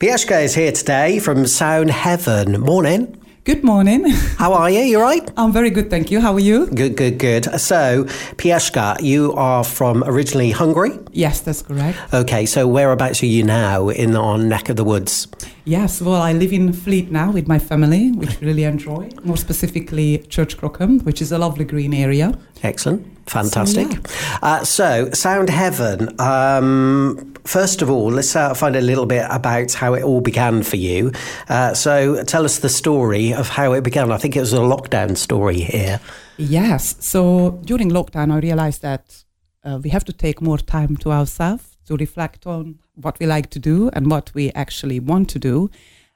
Piroska is here today from Sound Heaven. Morning. Good morning. How are you? You right? I'm very good, thank you. How are you? Good, good, good. So, Piroska, you are from originally Hungary? Yes, that's correct. Okay, so whereabouts are you now in our neck of the woods? Yes, well, I live in Fleet now with my family, which we really enjoy. More specifically, Church Crookham, which is a lovely green area. Excellent. Fantastic. So, yeah. uh, so Sound Heaven, um, first of all, let's uh, find a little bit about how it all began for you. Uh, so tell us the story of how it began. I think it was a lockdown story here. Yes. So during lockdown, I realized that uh, we have to take more time to ourselves to reflect on what we like to do and what we actually want to do.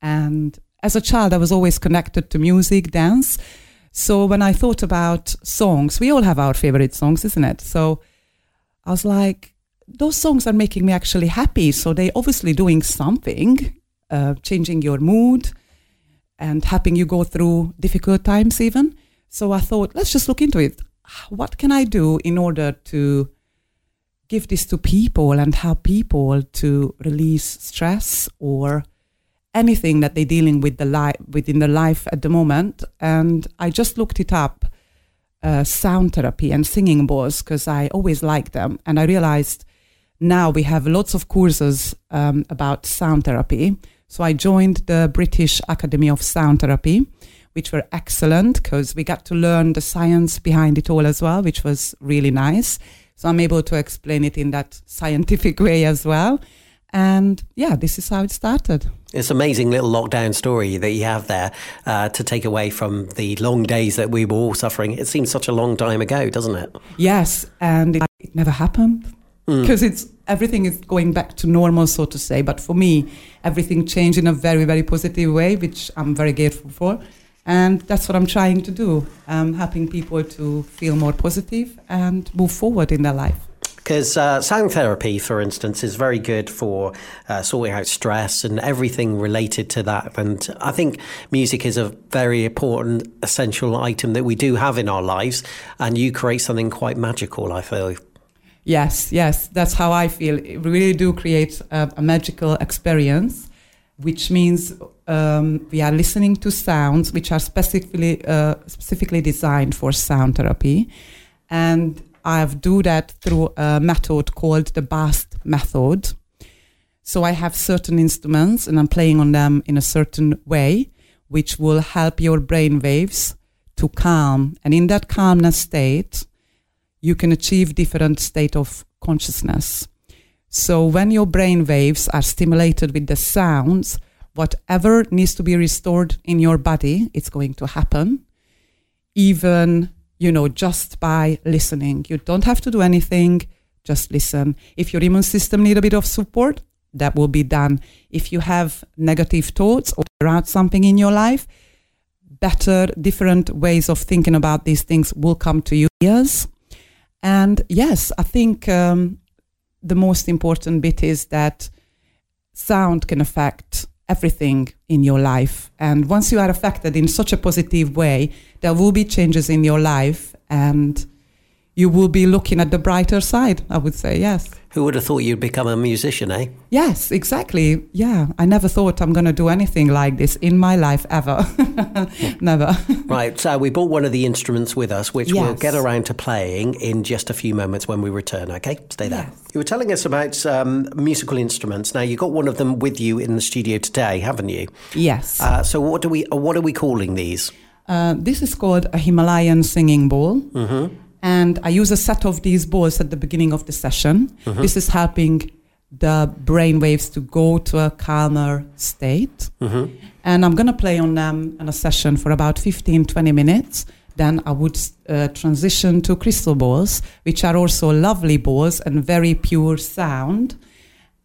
And as a child, I was always connected to music, dance. So when I thought about songs, we all have our favorite songs, isn't it? So I was like, those songs are making me actually happy. So they obviously doing something, uh, changing your mood and helping you go through difficult times even. So I thought, let's just look into it. What can I do in order to give this to people and help people to release stress or anything that they're dealing with the life within their life at the moment. And I just looked it up, uh, sound therapy and singing bowls because I always liked them, and I realized now we have lots of courses um, about sound therapy. So I joined the British Academy of Sound Therapy, which were excellent because we got to learn the science behind it all as well, which was really nice. So I'm able to explain it in that scientific way as well. And yeah, this is how it started. It's an amazing little lockdown story that you have there uh, to take away from the long days that we were all suffering. It seems such a long time ago, doesn't it? Yes, and it, it never happened because mm. it's everything is going back to normal, so to say. But for me, everything changed in a very, very positive way, which I'm very grateful for. And that's what I'm trying to do, um, helping people to feel more positive and move forward in their life. Because uh, sound therapy, for instance, is very good for uh, sorting out stress and everything related to that. And I think music is a very important, essential item that we do have in our lives. And you create something quite magical, I feel. Yes, yes, that's how I feel. We really do create a, a magical experience, which means um, we are listening to sounds which are specifically uh, specifically designed for sound therapy, and I've do that through a method called the BAST method. So I have certain instruments and I'm playing on them in a certain way, which will help your brain waves to calm. And in that calmness state, you can achieve different state of consciousness. So when your brain waves are stimulated with the sounds, whatever needs to be restored in your body, it's going to happen. Even you know, just by listening. You don't have to do anything, just listen. If your immune system need a bit of support, that will be done. If you have negative thoughts or around something in your life, better, different ways of thinking about these things will come to you. Yes. And yes, I think um, the most important bit is that sound can affect everything in your life. And once you are affected in such a positive way, there will be changes in your life and you will be looking at the brighter side, I would say, yes. Who would have thought you'd become a musician, eh? Yes, exactly. Yeah, I never thought I'm going to do anything like this in my life ever. never. right, so we brought one of the instruments with us, which yes. we'll get around to playing in just a few moments when we return, okay? Stay there. Yes. You were telling us about um, musical instruments. Now, you got one of them with you in the studio today, haven't you? Yes. Uh, so, what do we? What are we calling these? Uh, this is called a Himalayan singing bowl. Mm-hmm. And I use a set of these balls at the beginning of the session. Mm-hmm. This is helping the brain waves to go to a calmer state. Mm-hmm. And I'm going to play on them in a session for about 15, 20 minutes. Then I would uh, transition to crystal balls, which are also lovely balls and very pure sound.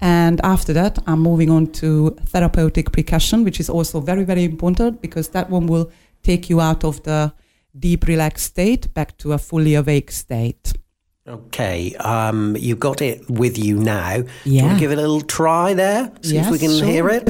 And after that, I'm moving on to therapeutic percussion, which is also very, very important because that one will take you out of the deep relaxed state back to a fully awake state. Okay, um, you've got it with you now. Yeah. give it a little try there? See yes, if we can sure. hear it.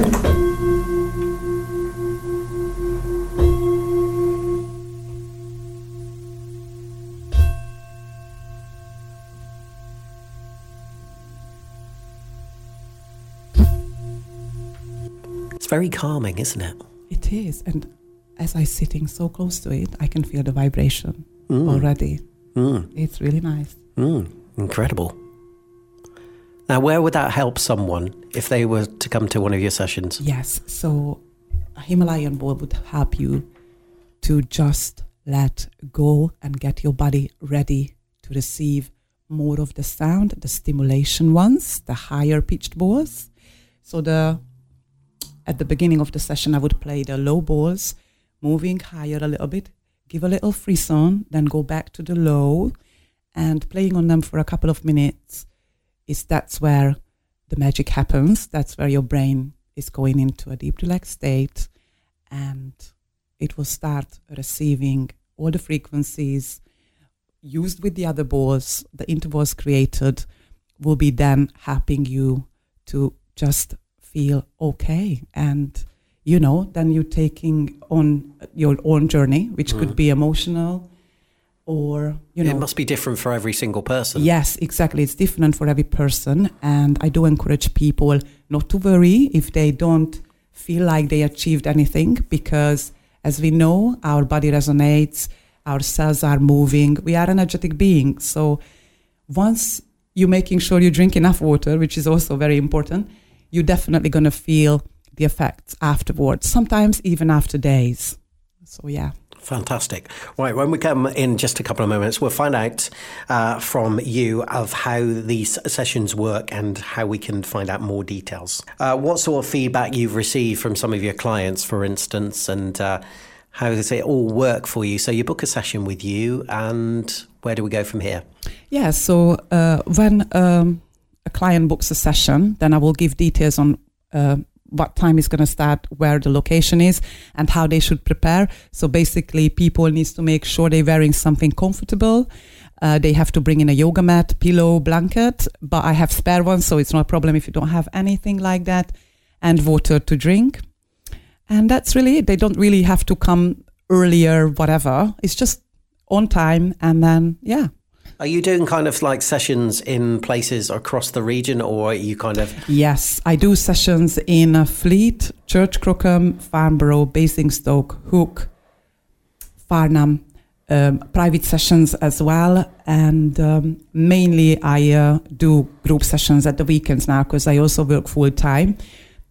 It's very calming, isn't it? It is. And as I'm sitting so close to it, I can feel the vibration mm. already. Mm. It's really nice. Mm. Incredible. Now, where would that help someone if they were to come to one of your sessions? Yes. So, a Himalayan bowl would help you to just let go and get your body ready to receive more of the sound, the stimulation ones, the higher pitched bowls. So the at the beginning of the session I would play the low bowls, moving higher a little bit, give a little frisson, then go back to the low and playing on them for a couple of minutes is that's where the magic happens. That's where your brain is going into a deep relaxed state and it will start receiving all the frequencies used with the other bowls, the intervals created will be then helping you to just feel okay. And, you know, then you're taking on your own journey, which mm. could be emotional or, you know. It must be different for every single person. Yes, exactly. It's different for every person. And I do encourage people not to worry if they don't feel like they achieved anything because, as we know, our body resonates our cells are moving. We are energetic beings. So once you're making sure you drink enough water, which is also very important, you're definitely going to feel the effects afterwards, sometimes even after days. So, yeah. Fantastic. Right, when we come in just a couple of moments, we'll find out uh, from you of how these sessions work and how we can find out more details. Uh, what sort of feedback you've received from some of your clients, for instance, and uh, how does it all work for you? So you book a session with you, and where do we go from here? Yeah, so uh, when um, a client books a session, then I will give details on uh, what time is going to start, where the location is, and how they should prepare. So basically, people needs to make sure they're wearing something comfortable. Uh, they have to bring in a yoga mat, pillow, blanket, but I have spare ones, so it's not a problem if you don't have anything like that, and water to drink. And that's really it. They don't really have to come earlier, whatever. It's just on time. And then, yeah. Are you doing kind of like sessions in places across the region or are you kind of? Yes, I do sessions in Fleet, Church Crookham, Farnborough, Basingstoke, Hook, Farnham, um, private sessions as well. And um, mainly I uh, do group sessions at the weekends now because I also work full time.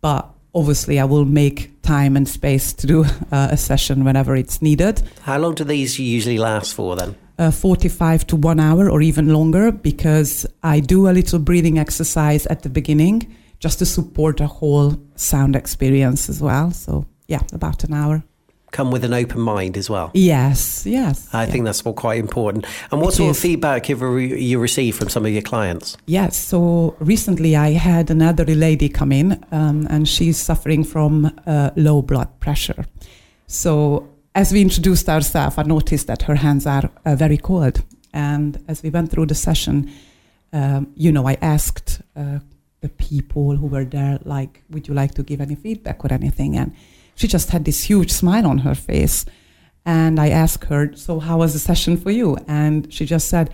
But obviously I will make time and space to do uh, a session whenever it's needed. How long do these usually last for then? Uh, 45 to one hour or even longer because I do a little breathing exercise at the beginning just to support the whole sound experience as well. So, yeah, about an hour come with an open mind as well. Yes, yes. I yeah. think that's all quite important. And what it sort is. of feedback have you received from some of your clients? Yes, so recently I had another lady come in um, and she's suffering from uh, low blood pressure. So as we introduced ourselves, I noticed that her hands are uh, very cold. And as we went through the session, um, you know, I asked uh, the people who were there, like, would you like to give any feedback or anything? And she just had this huge smile on her face. And I asked her, So, how was the session for you? And she just said,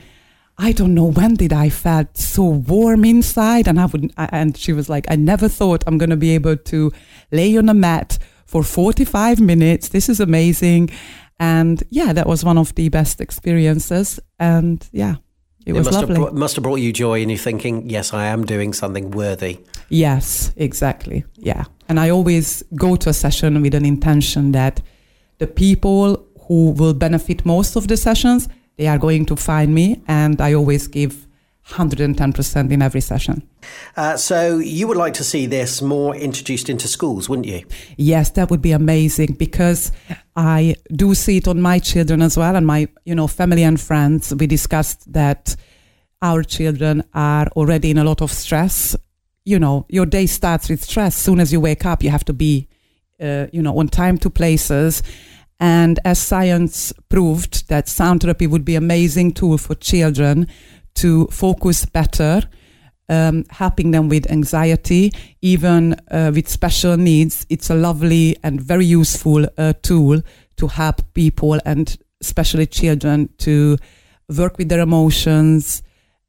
I don't know when did I felt so warm inside, and I would, and she was like, I never thought I'm going to be able to lay on a mat for 45 minutes. This is amazing, and yeah, that was one of the best experiences, and yeah, it, it was must lovely. Have brought, must have brought you joy, and you're thinking, yes, I am doing something worthy. Yes, exactly. Yeah. And I always go to a session with an intention that the people who will benefit most of the sessions, they are going to find me. And I always give 110% in every session. Uh, so you would like to see this more introduced into schools, wouldn't you? Yes, that would be amazing because I do see it on my children as well and my, you know, family and friends. We discussed that our children are already in a lot of stress. You know, your day starts with stress. As soon as you wake up, you have to be, uh, you know, on time to places. And as science proved that sound therapy would be amazing tool for children to focus better, um, helping them with anxiety, even uh, with special needs. It's a lovely and very useful uh, tool to help people and especially children to work with their emotions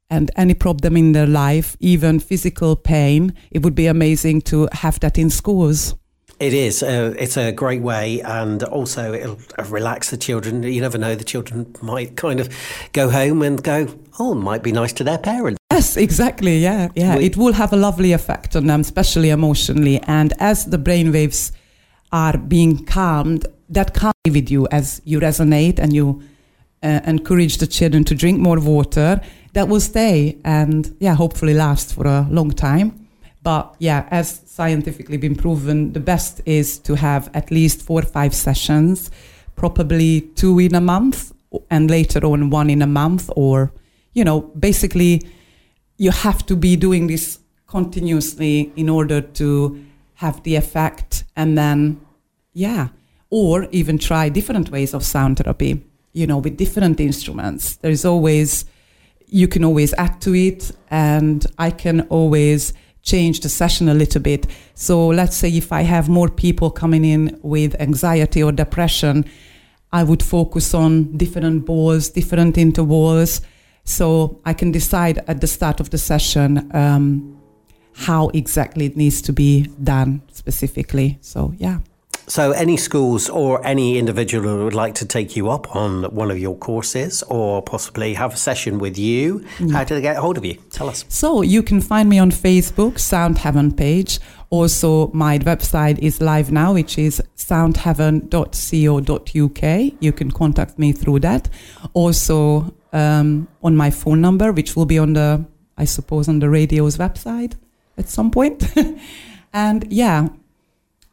and any problem in their life, even physical pain. It would be amazing to have that in schools. It is. Uh, it's a great way, and also it'll relax the children. You never know; the children might kind of go home and go, "Oh, might be nice to their parents." Yes, exactly. Yeah, yeah. We, it will have a lovely effect on them, especially emotionally. And as the brain waves are being calmed, that calm with you as you resonate and you uh, encourage the children to drink more water. That will stay and yeah, hopefully last for a long time. But yeah, as scientifically been proven, the best is to have at least four or five sessions, probably two in a month, and later on one in a month, or you know, basically, you have to be doing this continuously in order to have the effect, and then yeah, or even try different ways of sound therapy. You know, with different instruments. There's always you can always add to it, and I can always change the session a little bit. So let's say if I have more people coming in with anxiety or depression, I would focus on different balls, different intervals. So I can decide at the start of the session um, how exactly it needs to be done specifically. So, yeah. So, any schools or any individual who would like to take you up on one of your courses or possibly have a session with you, yeah. how do they get hold of you? Tell us. So, you can find me on Facebook, Sound Heaven page. Also, my website is live now, which is soundheaven.co.uk. You can contact me through that. Also, um, on my phone number, which will be on the, I suppose, on the radio's website at some point. and yeah,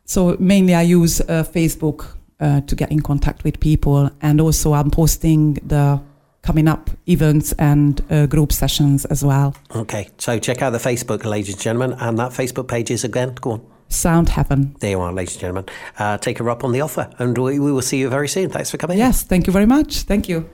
so mainly I use uh, Facebook uh, to get in contact with people, and also I'm posting the coming up events and uh, group sessions as well. Okay, so check out the Facebook, ladies and gentlemen, and that Facebook page is again. Go on. Sound Heaven. There you are, ladies and gentlemen. Uh, take her up on the offer, and we, we will see you very soon. Thanks for coming. Yes, thank you very much. Thank you.